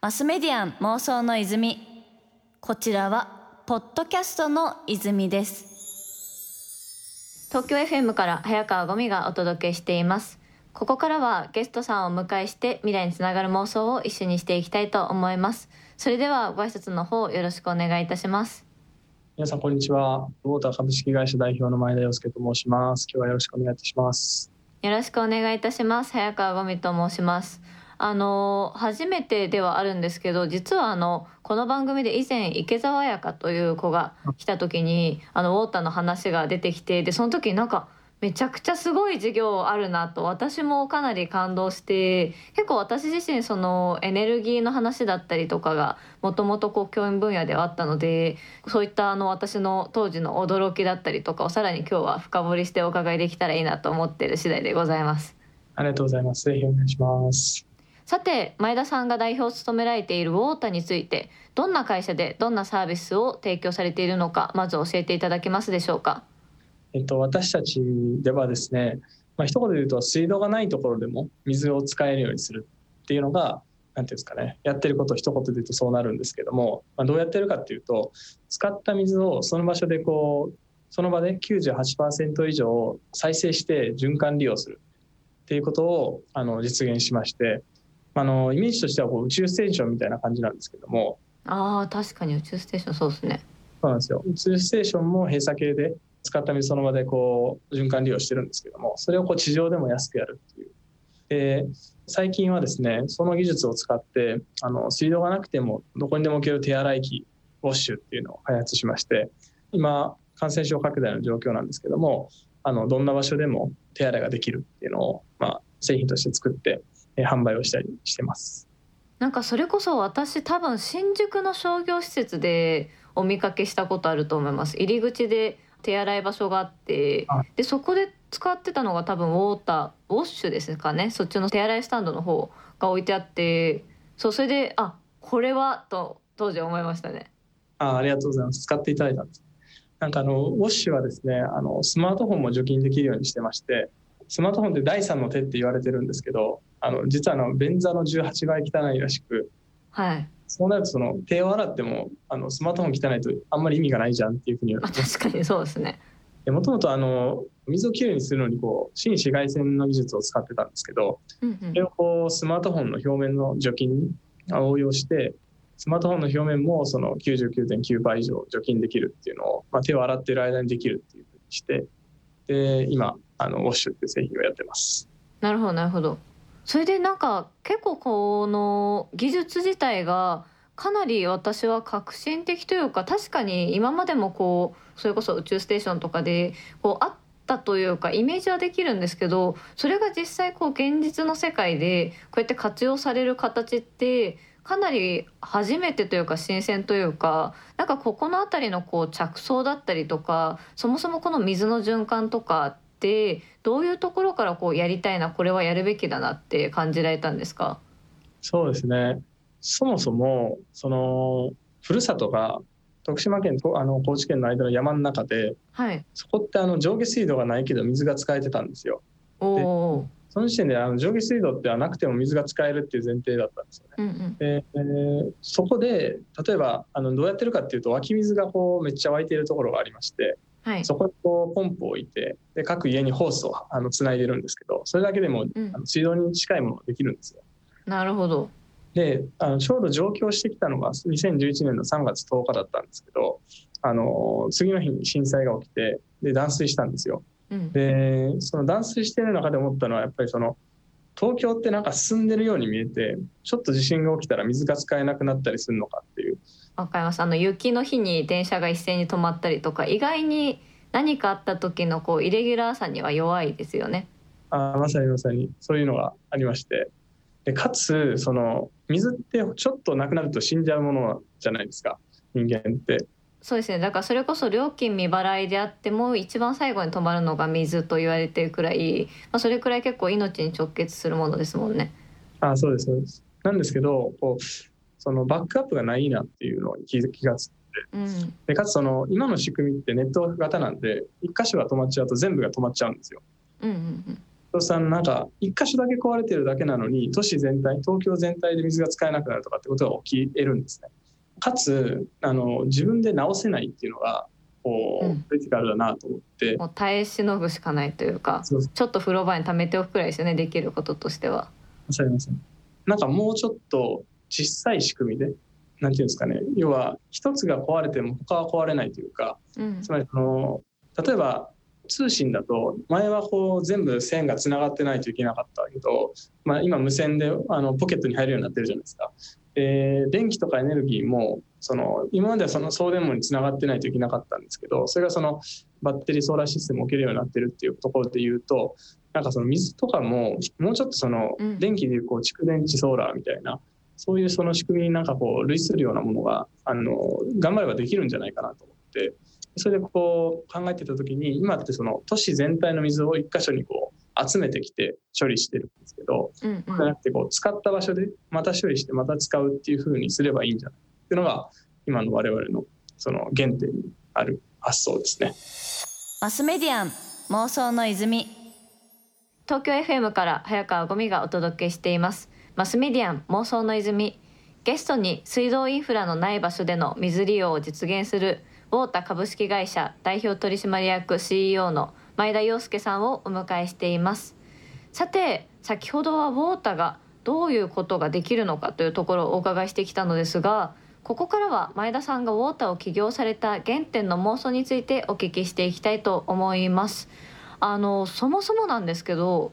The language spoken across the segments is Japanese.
マスメディアン妄想の泉。こちらはポッドキャストの泉です。東京 FM から早川ゴミがお届けしています。ここからはゲストさんをお迎えして未来につながる妄想を一緒にしていきたいと思います。それではご挨拶の方よろしくお願いいたします。皆さんこんにちは。ウォーター株式会社代表の前田洋介と申します。今日はよろしくお願いいたします。よろしくお願いいたします。早川ゴミと申しますあの初めてではあるんですけど実はあのこの番組で以前池澤彩香という子が来た時にあのウォーターの話が出てきてでその時になんかめちゃくちゃすごい授業あるなと私もかなり感動して結構私自身そのエネルギーの話だったりとかがもともとこう教員分野ではあったのでそういったあの私の当時の驚きだったりとかをさらに今日は深掘りしてお伺いできたらいいなと思ってる次第でございます。ありがとうございます。ぜひお願いします。さて前田さんが代表を務められているウォータについてどんな会社でどんなサービスを提供されているのかまず教えていただけますでしょうか？えっと、私たちではですね、まあ、一言で言うと水道がないところでも水を使えるようにするっていうのが何ていうんですかねやってることを一言で言うとそうなるんですけども、まあ、どうやってるかっていうと使った水をその場所でこうその場で98%以上再生して循環利用するっていうことをあの実現しましてあのイメージとしてはこう宇宙ステーションみたいな感じなんですけども。あ確かに宇宙ステーションそうですね。そうなんですよ。宇宙ステーションも閉鎖系で使った水その場でこう循環利用してるんですけどもそれをこう地上でも安くやるっていう。で最近はですねその技術を使ってあの水道がなくてもどこにでも置ける手洗い機ウォッシュっていうのを開発しまして今感染症拡大の状況なんですけどもあのどんな場所でも手洗いができるっていうのを、まあ、製品として作って販売をしたりしてます。なんかそれこそ私多分新宿の商業施設でお見かけしたことあると思います。入り口で手洗い場所があってでそこで使ってたのが多分ウォーターウォッシュですかね。そっちの手洗いスタンドの方が置いてあってそうそれであこれはと当時思いましたね。あありがとうございます。使っていただいたんです。なんかあのウォッシュはですねあのスマートフォンも除菌できるようにしてましてスマートフォンって第三の手って言われてるんですけどあの実はあの便座の18倍汚いらしく、はい、そうなるとその手を洗ってもあのスマートフォン汚いとあんまり意味がないじゃんっていうふうに確かにそうですね。もともとあの水をきれいにするのにこう新紫外線の技術を使ってたんですけど、うんうん、それをこうスマートフォンの表面の除菌に応用してスマートフォンの表面もその99.9倍以上除菌できるっていうのを、まあ、手を洗っている間にできるっていうふうにしてで今あのウォッシュっていう製品をやってます。なるほどなるほどそれでなんか結構この技術自体がかなり私は革新的というか確かに今までもこうそれこそ宇宙ステーションとかでこうあったというかイメージはできるんですけどそれが実際こう現実の世界でこうやって活用される形ってかなり初めてというか新鮮というかなんかここの辺りのこう着想だったりとかそもそもこの水の循環とかってどういうところからこうやりたいなこれはやるべきだなって感じられたんですか？そうですね。そもそもそのふるさとが徳島県とあの高知県の間の山の中で、はい、そこってあの上下水道がないけど水が使えてたんですよ。おその時点であの上下水道ってはなくても水が使えるっていう前提だったんですよね。うんうん、でえー、そこで例えばあのどうやってるかっていうと湧き水がこうめっちゃ湧いているところがありまして、はい、そこにこうポンプを置いてで各家にホースをあのつないでるんですけどそれだけでも、うん、あの水道に近いものができるんですよ。なるほどであのちょうど上京してきたのが2011年の3月10日だったんですけどあの次の日に震災が起きてで断水したんですよ。うん、でその断水してる中で思ったのはやっぱりその東京ってなんか進んでるように見えてちょっと地震が起きたら水が使えなくなったりするのかっていう。わかりますあの雪の日に電車が一斉に止まったりとか意外に何かあった時のこうイレギュラーさには弱いですよね。あまさにまさにそういうのがありましてでかつその水ってちょっとなくなると死んじゃうものじゃないですか人間って。そうですねだからそれこそ料金未払いであっても一番最後に止まるのが水と言われてるくらい、まあ、それくらい結構命に直結するものですもんね。あそうですそうですなんですけどこうそのバックアップがないなっていうのに気気がついて、うん、でかつその今の仕組みってネットワーク型なんで一箇所が止まっちゃうと全部が止まっちゃうんですよ。うんうんうんそうさんなんか一箇所だけ壊れてるだけなのに都市全体東京全体で水が使えなくなるとかってことが起き得るんですね。かつあの自分で直せないっていうのがこう、クリティカルだなと思って。もう耐え忍ぶしかないというかちょっと風呂場に溜めておくくらいですよねできることとしては。わかりませんなんかもうちょっと小さい仕組みでなんていうんですかね。要は一つが壊れても他は壊れないというか、うん、つまりその例えば通信だと前はこう全部線がつながってないといけなかったけど、まあ、今無線であのポケットに入るようになってるじゃないですか。で電気とかエネルギーもその今まではその送電網につながってないといけなかったんですけどそれがそのバッテリーソーラーシステムを置けるようになってるっていうところで言うとなんかその水とかももうちょっとその電気でいうこう蓄電池ソーラーみたいな、そういうその仕組みになんかこう類するようなものがあの頑張ればできるんじゃないかなと思ってそれでこう考えてた時に今ってその都市全体の水を一箇所にこう集めてきて処理してるんですけど、うんうん、じゃなくてこう使った場所でまた処理してまた使うっていうふうにすればいいんじゃない？っていうのが今の我々のその原点にある発想ですね。マスメディアン妄想の泉。東京 FM から早川ゴミがお届けしています。マスメディアン妄想の泉。ゲストに水道インフラのない場所での水利用を実現するウォータ株式会社代表取締役 CEO の前田洋介さんをお迎えしています。さて先ほどはウォータがどういうことができるのかというところをお伺いしてきたのですがここからは前田さんがウォーターを起業された原点の妄想についてお聞きしていきたいと思います。あのそもそもなんですけど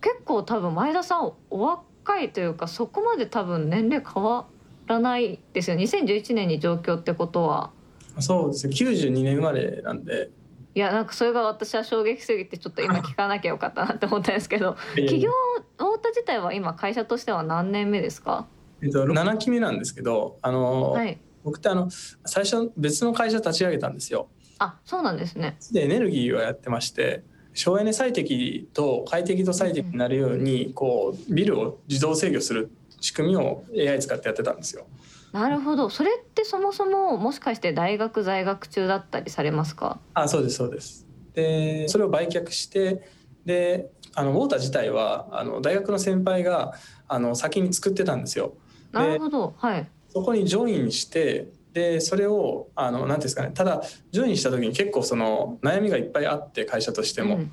結構多分前田さんお若いというかそこまで多分年齢変わらないですよ2011年に上京ってことは。そうですね。92年生まれなんで。いやなんかそれが私は衝撃すぎてちょっと今 聞かなきゃよかったなって思ったんですけど企業太田自体は今会社としては何年目ですか？えっと、7期。目なんですけどあの、はい、僕ってあの最初別の会社立ち上げたんですよ。あそうなんですね。でエネルギーをやってまして省エネ最適と快適と最適になるようにこうビルを自動制御する仕組みを AI 使ってやってたんですよ。なるほど。それってそもそももしかして大学在学中だったりされますか？あそうですそうです。でそれを売却してであのウォーター自体はあの大学の先輩があの先に作ってたんですよ。なるほど、はい、そこにジョインしてでそれをあのなんですかね。ただジョインした時に結構その悩みがいっぱいあって会社としても。うん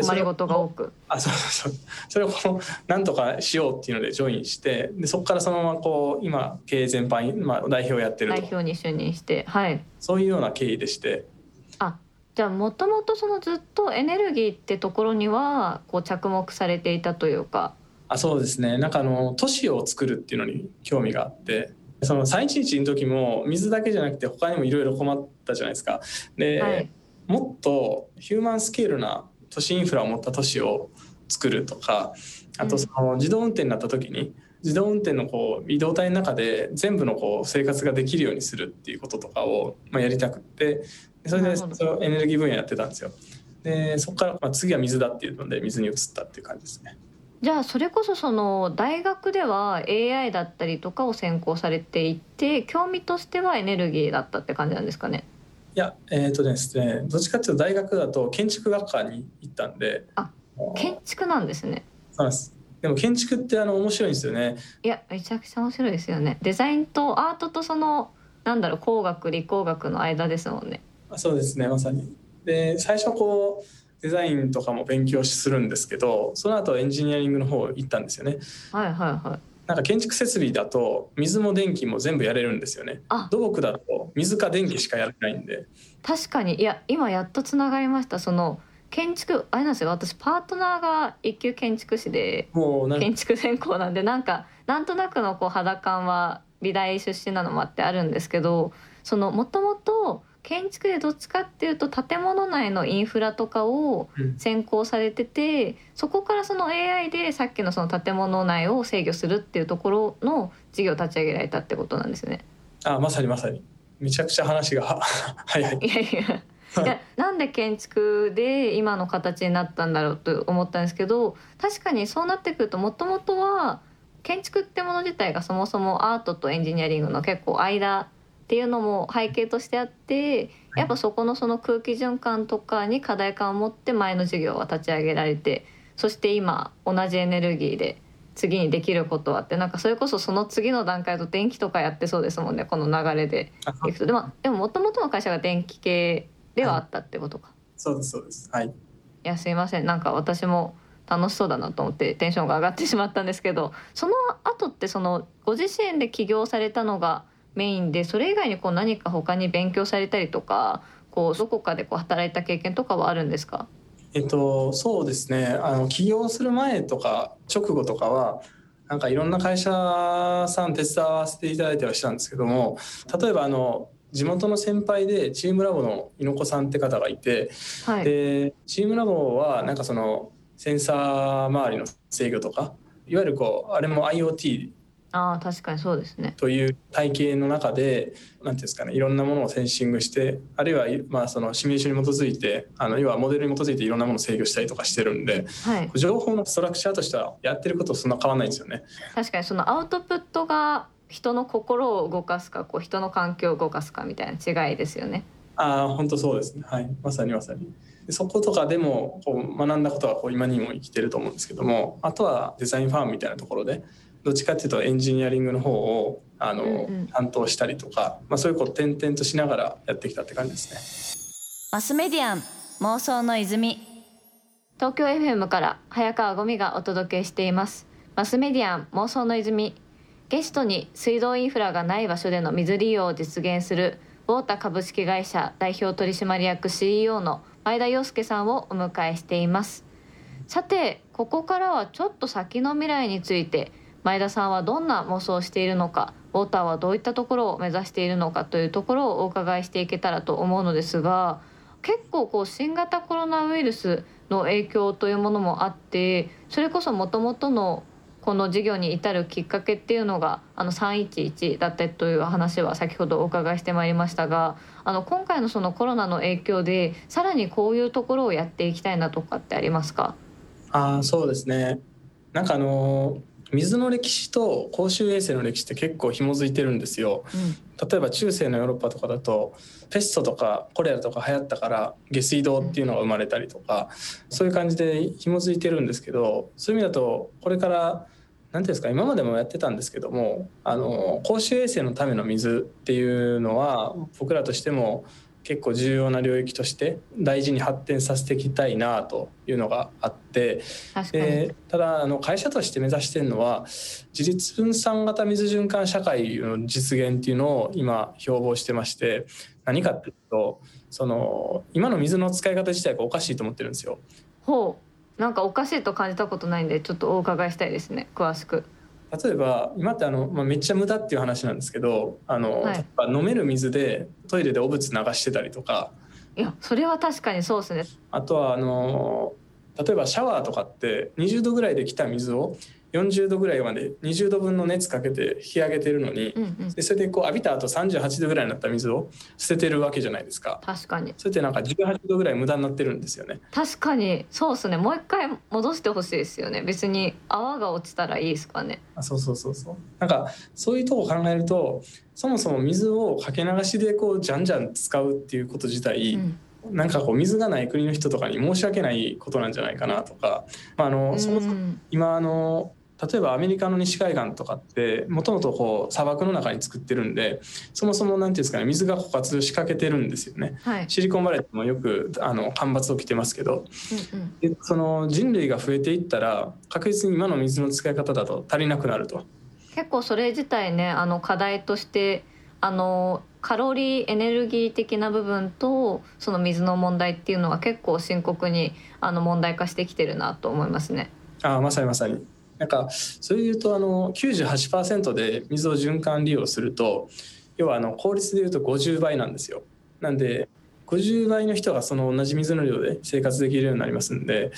困りごとが多く。あそうそうそれをこうなんとかしようっていうのでジョインしてでそこからそのままこう今経営全般、まあ、代表をやってる代表に就任してはい。そういうような経緯でして。あじゃあもともとそのずっとエネルギーってところにはこう着目されていたというか。あそうですね。なんかあの都市を作るっていうのに興味があって。その311の時も水だけじゃなくて他にもいろいろ困ったじゃないですか。で、はい、もっとヒューマンスケールな都市インフラを持った都市を作るとかあとその自動運転になった時に自動運転のこう移動体の中で全部のこう生活ができるようにするっていうこととかをまあやりたくってそれでそのエネルギー分野やってたんですよ。でそこからまあ次は水だっていうので水に移ったっていう感じですね。じゃあそれこそその大学では AI だったりとかを専攻されていて興味としてはエネルギーだったって感じなんですかね？いやえっ、ー、とですねどっちかっていうと大学だと建築学科に行ったんで。あ建築なんですね。そうです。でも建築ってあの面白いんですよね。いやめちゃくちゃ面白いですよね。デザインとアートとそのなんだろう工学理工学の間ですもんね。あそうですねまさに。で最初こうデザインとかも勉強するんですけどその後エンジニアリングの方行ったんですよね。はいはいはい。なんか建築設備だと水も電気も全部やれるんですよね。土木だと水か電気しかやらないんで。確かに。いや今やっとつながりました。その建築あれなんですよ。私パートナーが一級建築士で建築専攻なんでなんかなんとなくのこう肌感は美大出身なのもあってあるんですけどそのもともと建築でどっちかっていうと建物内のインフラとかを専攻されてて、うん、そこからその AI でさっきのその建物内を制御するっていうところの事業を立ち上げられたってことなんですね。あまさにまさにめちゃくちゃ話が 早い。いやいやいやなんで建築で今の形になったんだろうと思ったんですけど確かにそうなってくるともともとは建築ってもの自体がそもそもアートとエンジニアリングの結構間っていうのも背景としてあってやっぱそこのその空気循環とかに課題感を持って前の授業は立ち上げられてそして今同じエネルギーで次にできることはってなんかそれこそその次の段階と電気とかやってそうですもんねこの流れで。い。くとでもでももともとの会社が電気系ではあったってことか、はい、そうですそうです。はい。いやすいません。なんか私も楽しそうだなと思ってテンションが上がってしまったんですけどその後ってそのご自身で起業されたのがメインでそれ以外にこう何か他に勉強されたりとかこうどこかでこう働いた経験とかはあるんですか？えっと、そうですね。あの起業する前とか直後とかはなんかいろんな会社さん手伝わせていただいてはしたんですけども例えばあの地元の先輩でチームラボの猪子さんって方がいて、はい、でチームラボはなんかそのセンサー周りの制御とかいわゆるこうあれも IoT あ確かにそうですねという体系の中で何ていうんですかねいろんなものをセンシングしてあるいはまあそのシミュレーションに基づいてあの要はモデルに基づいていろんなものを制御したりとかしてるんで、はい、情報のストラクチャーとしてはやってることそんな変わらないんですよね。確かにそのアウトプットが人の心を動かすかこう人の環境を動かすかみたいな違いですよね。ああ本当そうですねはいまさにまさに。そことかでもこう学んだことはこう今にも生きてると思うんですけどもあとはデザインファームみたいなところでどっちかっていうとエンジニアリングの方をあの、うんうん、担当したりとか、まあ、そういうこう転々としながらやってきたって感じですね。マスメディアン妄想の泉。東京 FM から早川ゴミがお届けしています。マスメディアン妄想の泉。ゲストに水道インフラがない場所での水利用を実現するウォータ株式会社代表取締役 CEO の前田洋介さんをお迎えしています。さてここからはちょっと先の未来について前田さんはどんな妄想をしているのかウォーターはどういったところを目指しているのかというところをお伺いしていけたらと思うのですが結構こう新型コロナウイルスの影響というものもあってそれこそもともとのこの事業に至るきっかけっていうのがあの311だったという話は先ほどお伺いしてまいりましたがあの今回のそのコロナの影響でさらにこういうところをやっていきたいなとかってありますか？あそうですね。なんかあの水の歴史と公衆衛生の歴史って結構紐づいてるんですよ、うん、例えば中世のヨーロッパとかだとペストとかコレラとか流行ったから下水道っていうのが生まれたりとかそういう感じで紐づいてるんですけどそういう意味だとこれから何ていうんですか今までもやってたんですけどもあの公衆衛生のための水っていうのは僕らとしても結構重要な領域として大事に発展させていきたいなというのがあってでただあの会社として目指してるのは自立分散型水循環社会の実現っていうのを今標榜してまして何かっていうとその今の水の使い方自体がおかしいと思ってるんですよ。ほうなんかおかしいと感じたことないんでちょっとお伺いしたいですね詳しく。例えば今ってあの、まあ、めっちゃ無駄っていう話なんですけどあの、はい、飲める水でトイレで汚物流してたりとか。いやそれは確かにそうですね。あとはあの例えばシャワーとかって20度ぐらいで来た水を40度ぐらいまで20度分の熱かけて引き上げてるのに、うんうん、でそれでこう浴びた後38度ぐらいになった水を捨ててるわけじゃないですか。確かに。それってなんか18度ぐらい無駄になってるんですよね。確かに。そうですね。もう一回戻してほしいですよね。別に泡が落ちたらいいですかね。あそうそうそうそう。なんかそういうとこ考えるとそもそも水をかけ流しでこうじゃんじゃん使うっていうこと自体、うん。なんかこう水がない国の人とかに申し訳ないことなんじゃないかなとか、まあ、あのそもそも今あの例えばアメリカの西海岸とかってもともとこう砂漠の中に作ってるんでそもそも何ていうんですかね水が枯渇しかけてるんですよね、はい、シリコンバレーでもよくあの干ばつ起きてますけど、うんうん、でその人類が増えていったら確実に今の水の使い方だと足りなくなると。結構それ自体ねあの課題としてあのカロリーエネルギー的な部分とその水の問題っていうのは結構深刻にあの問題化してきてるなと思いますね。あまさにまさになんかそれでいうとあの98%で水を循環利用すると要はあの効率でいうと50倍なんですよ。なんで50倍の人がその同じ水の量で生活できるようになりますんで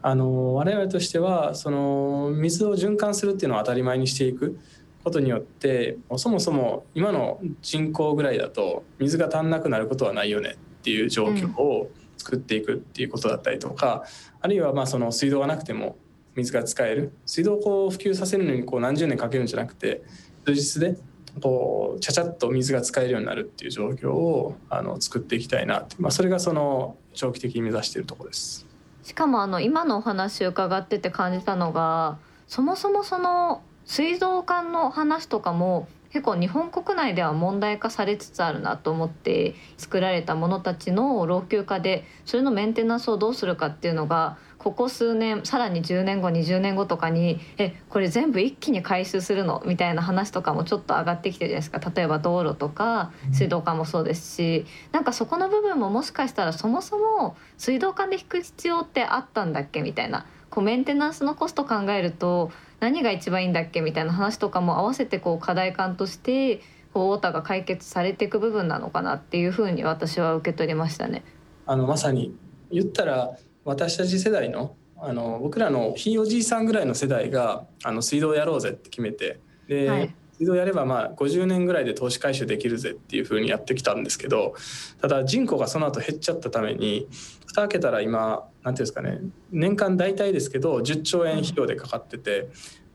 あの我々としてはその水を循環するっていうのを当たり前にしていくことによってそもそも今の人口ぐらいだと水が足んなくなることはないよねっていう状況を作っていくっていうことだったりとか、あるいはまあその水道がなくても水が使える水道を普及させるのにこう何十年かけるんじゃなくて数日でこうちゃちゃっと水が使えるようになるっていう状況をあの作っていきたいなまあ、それがその長期的に目指しているところです。しかもあの今のお話伺ってて感じたのがそもそもその水道管の話とかも結構日本国内では問題化されつつあるなと思って作られたものたちの老朽化でそれのメンテナンスをどうするかっていうのがここ数年さらに10年後20年後とかにえこれ全部一気に回収するの？みたいな話とかもちょっと上がってきてるじゃないですか。例えば道路とか水道管もそうですし。なんかそこの部分ももしかしたらそもそも水道管で引く必要ってあったんだっけ？みたいなこうメンテナンスのコスト考えると何が一番いいんだっけみたいな話とかも合わせてこう課題感としてこう太田が解決されていく部分なのかなっていうふうに私は受け取りましたね。あのまさに言ったら私たち世代のあの僕らのひいおじいさんぐらいの世代があの水道やろうぜって決めてで、はい、水道やればまあ50年ぐらいで投資回収できるぜっていうふうにやってきたんですけどただ人口がその後減っちゃったために蓋開けたら今何ていうんですかね年間大体ですけど10兆円費用でかかってて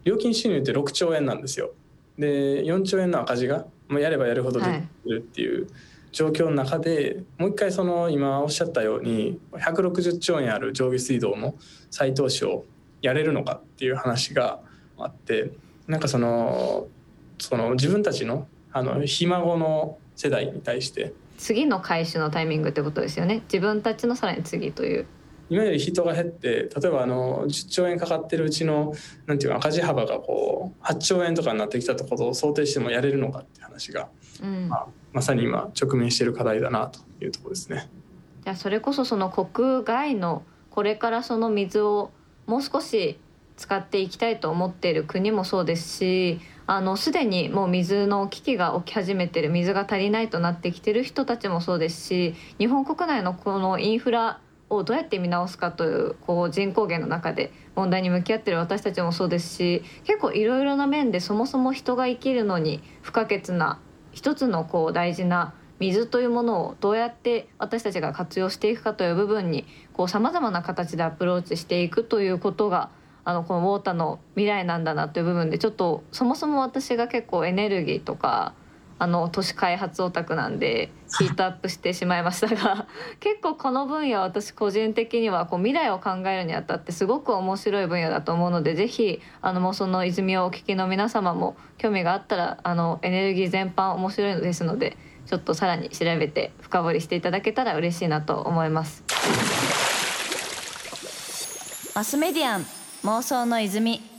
料金収入って6兆円なんですよ。で4兆円の赤字がもうやればやるほどできるっていう。はい状況の中でもう一回その今おっしゃったように160兆円ある上下水道の再投資をやれるのかっていう話があってなんかそのその自分たちのあのひ孫の世代に対して次の回収のタイミングってことですよね自分たちのさらに次という。今より人が減って例えばあの10兆円かかってるうちのなんていう赤字幅がこう8兆円とかになってきたところを想定してもやれるのかって話が、うんまあ、まさに今直面している課題だなというところですね。じゃあそれこそその国外のこれからその水をもう少し使っていきたいと思っている国もそうですしあのすでにもう水の危機が起き始めてる水が足りないとなってきてる人たちもそうですし日本国内のこのインフラをどうやって見直すかというこう人口減の中で問題に向き合ってる私たちもそうですし結構いろいろな面でそもそも人が生きるのに不可欠な一つのこう大事な水というものをどうやって私たちが活用していくかという部分にさまざまな形でアプローチしていくということがあのこのウォーターの未来なんだなという部分でちょっとそもそも私が結構エネルギーとかあの都市開発オタクなんでヒートアップしてしまいましたが 結構この分野私個人的にはこう未来を考えるにあたってすごく面白い分野だと思うのでぜひあのもうその泉をお聞きの皆様も興味があったらあのエネルギー全般面白いのですのでちょっとさらに調べて深掘りしていただけたら嬉しいなと思います。マスメディアン妄想の泉。